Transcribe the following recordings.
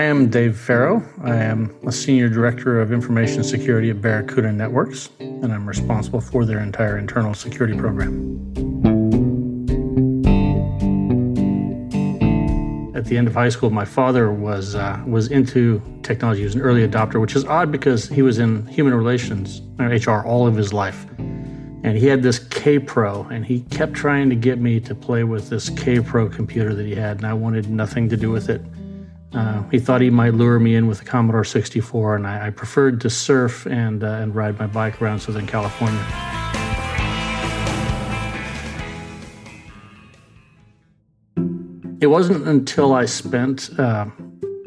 I am Dave Farrow. I am a Senior Director of Information Security at Barracuda Networks, and I'm responsible for their entire internal security program. At the end of high school, my father was uh, was into technology. He was an early adopter, which is odd because he was in human relations, HR, all of his life. And he had this Kaypro, and he kept trying to get me to play with this Kaypro computer that he had, and I wanted nothing to do with it. Uh, he thought he might lure me in with a Commodore 64, and I, I preferred to surf and, uh, and ride my bike around Southern California. It wasn't until I spent uh,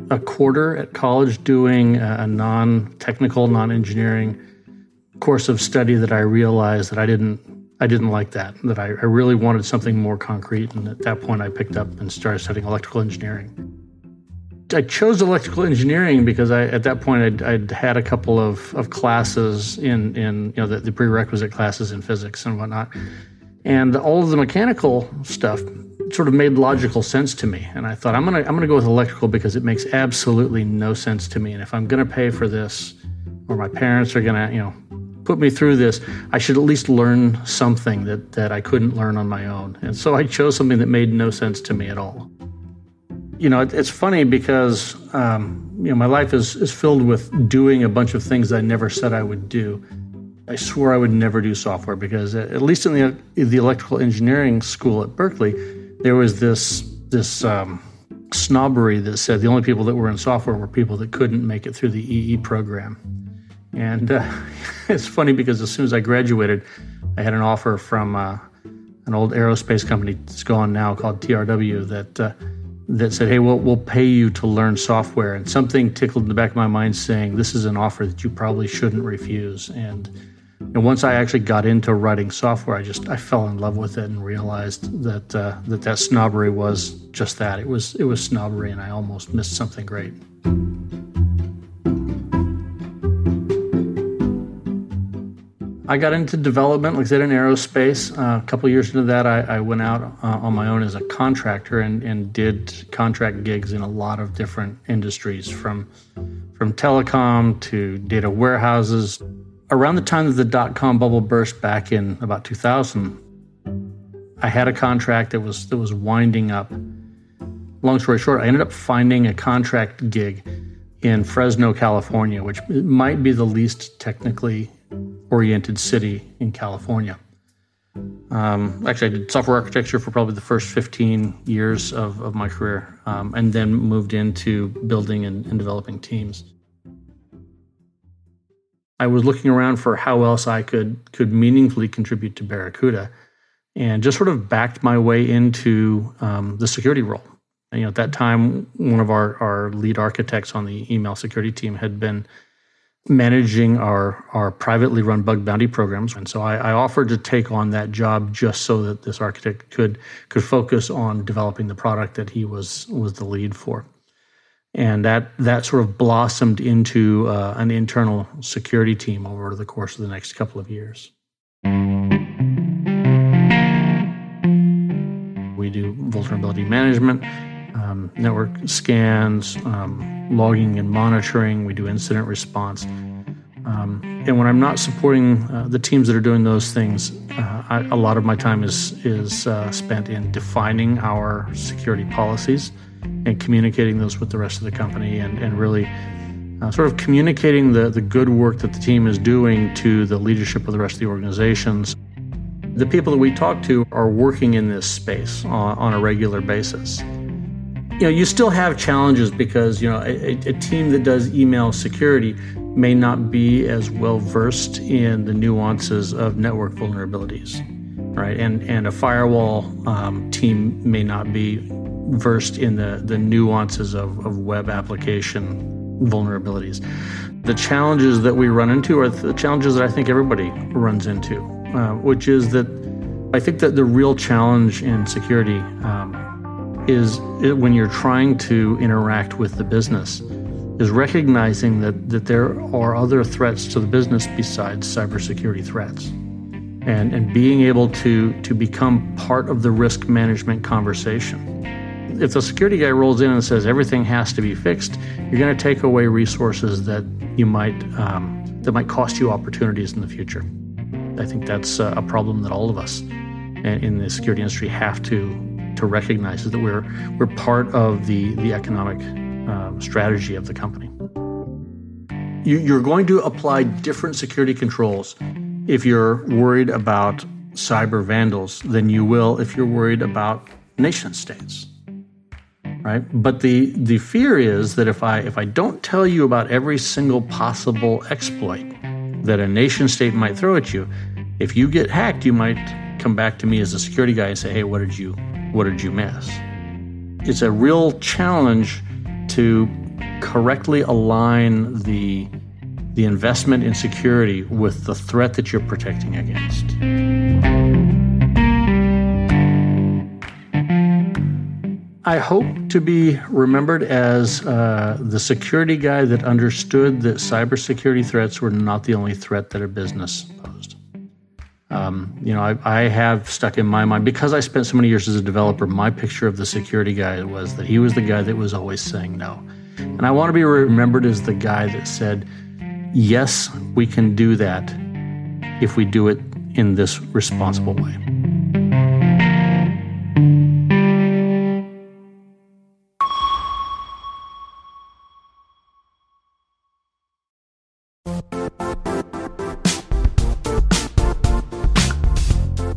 a quarter at college doing a non technical, non engineering course of study that I realized that I didn't. I didn't like that, that I, I really wanted something more concrete. And at that point, I picked up and started studying electrical engineering. I chose electrical engineering because I, at that point, I'd, I'd had a couple of, of classes in, in you know, the, the prerequisite classes in physics and whatnot. And all of the mechanical stuff sort of made logical sense to me. And I thought, I'm going to I'm gonna go with electrical because it makes absolutely no sense to me. And if I'm going to pay for this, or my parents are going to, you know, put me through this, I should at least learn something that, that I couldn't learn on my own. And so I chose something that made no sense to me at all you know, it, it's funny because um, you know my life is is filled with doing a bunch of things I never said I would do. I swore I would never do software because at least in the the electrical engineering school at Berkeley, there was this this um, snobbery that said the only people that were in software were people that couldn't make it through the EE program. And uh, it's funny because as soon as I graduated, I had an offer from uh, an old aerospace company that's gone now called TRW that uh, that said, "Hey, we'll we'll pay you to learn software." And something tickled in the back of my mind, saying, "This is an offer that you probably shouldn't refuse." And and once I actually got into writing software, I just I fell in love with it and realized that uh, that that snobbery was just that. It was it was snobbery, and I almost missed something great. I got into development, like I said, in aerospace. Uh, a couple years into that, I, I went out uh, on my own as a contractor and, and did contract gigs in a lot of different industries, from from telecom to data warehouses. Around the time that the dot com bubble burst back in about 2000, I had a contract that was that was winding up. Long story short, I ended up finding a contract gig in Fresno, California, which might be the least technically oriented city in California. Um, actually, I did software architecture for probably the first 15 years of, of my career, um, and then moved into building and, and developing teams. I was looking around for how else I could could meaningfully contribute to Barracuda, and just sort of backed my way into um, the security role. And, you know, at that time, one of our, our lead architects on the email security team had been managing our, our privately run bug bounty programs. And so I, I, offered to take on that job just so that this architect could could focus on developing the product that he was was the lead for. And that, that sort of blossomed into uh, an internal security team over the course of the next couple of years. We do vulnerability management, um, network scans, um, logging and monitoring. We do incident response. Um, and when I'm not supporting uh, the teams that are doing those things, uh, I, a lot of my time is is uh, spent in defining our security policies and communicating those with the rest of the company, and and really uh, sort of communicating the the good work that the team is doing to the leadership of the rest of the organizations. The people that we talk to are working in this space on, on a regular basis you know you still have challenges because you know a, a, team that does email security may not be as well versed in the nuances of network vulnerabilities, right? And and a firewall um, team may not be versed in the the nuances of, of web application vulnerabilities. The challenges that we run into are the challenges that I think everybody runs into, uh, which is that I think that the real challenge in security um, is when you're trying to interact with the business is recognizing that, that there are other threats to the business besides cybersecurity threats. And, and being able to, to become part of the risk management conversation. If the security guy rolls in and says everything has to be fixed, you're going to take away resources that you might um, that might cost you opportunities in the future. I think that's a problem that all of us in the security industry have to to recognize is that we're we're part of the the economic um, strategy of the company. You, you're going to apply different security controls if you're worried about cyber vandals than you will if you're worried about nation states right but the the fear is that if i if i don't tell you about every single possible exploit that a nation state might throw at you if you get hacked you might come back to me as a security guy and say hey what did you what did you miss it's a real challenge to correctly align the the investment in security with the threat that you're protecting against. I hope to be remembered as uh, the security guy that understood that cybersecurity threats were not the only threat that a business. Um, you know, I, I, have stuck in my mind because I spent so many years as a developer. My picture of the security guy was that he was the guy that was always saying no, and I want to be remembered as the guy that said, "Yes, we can do that if we do it in this responsible way."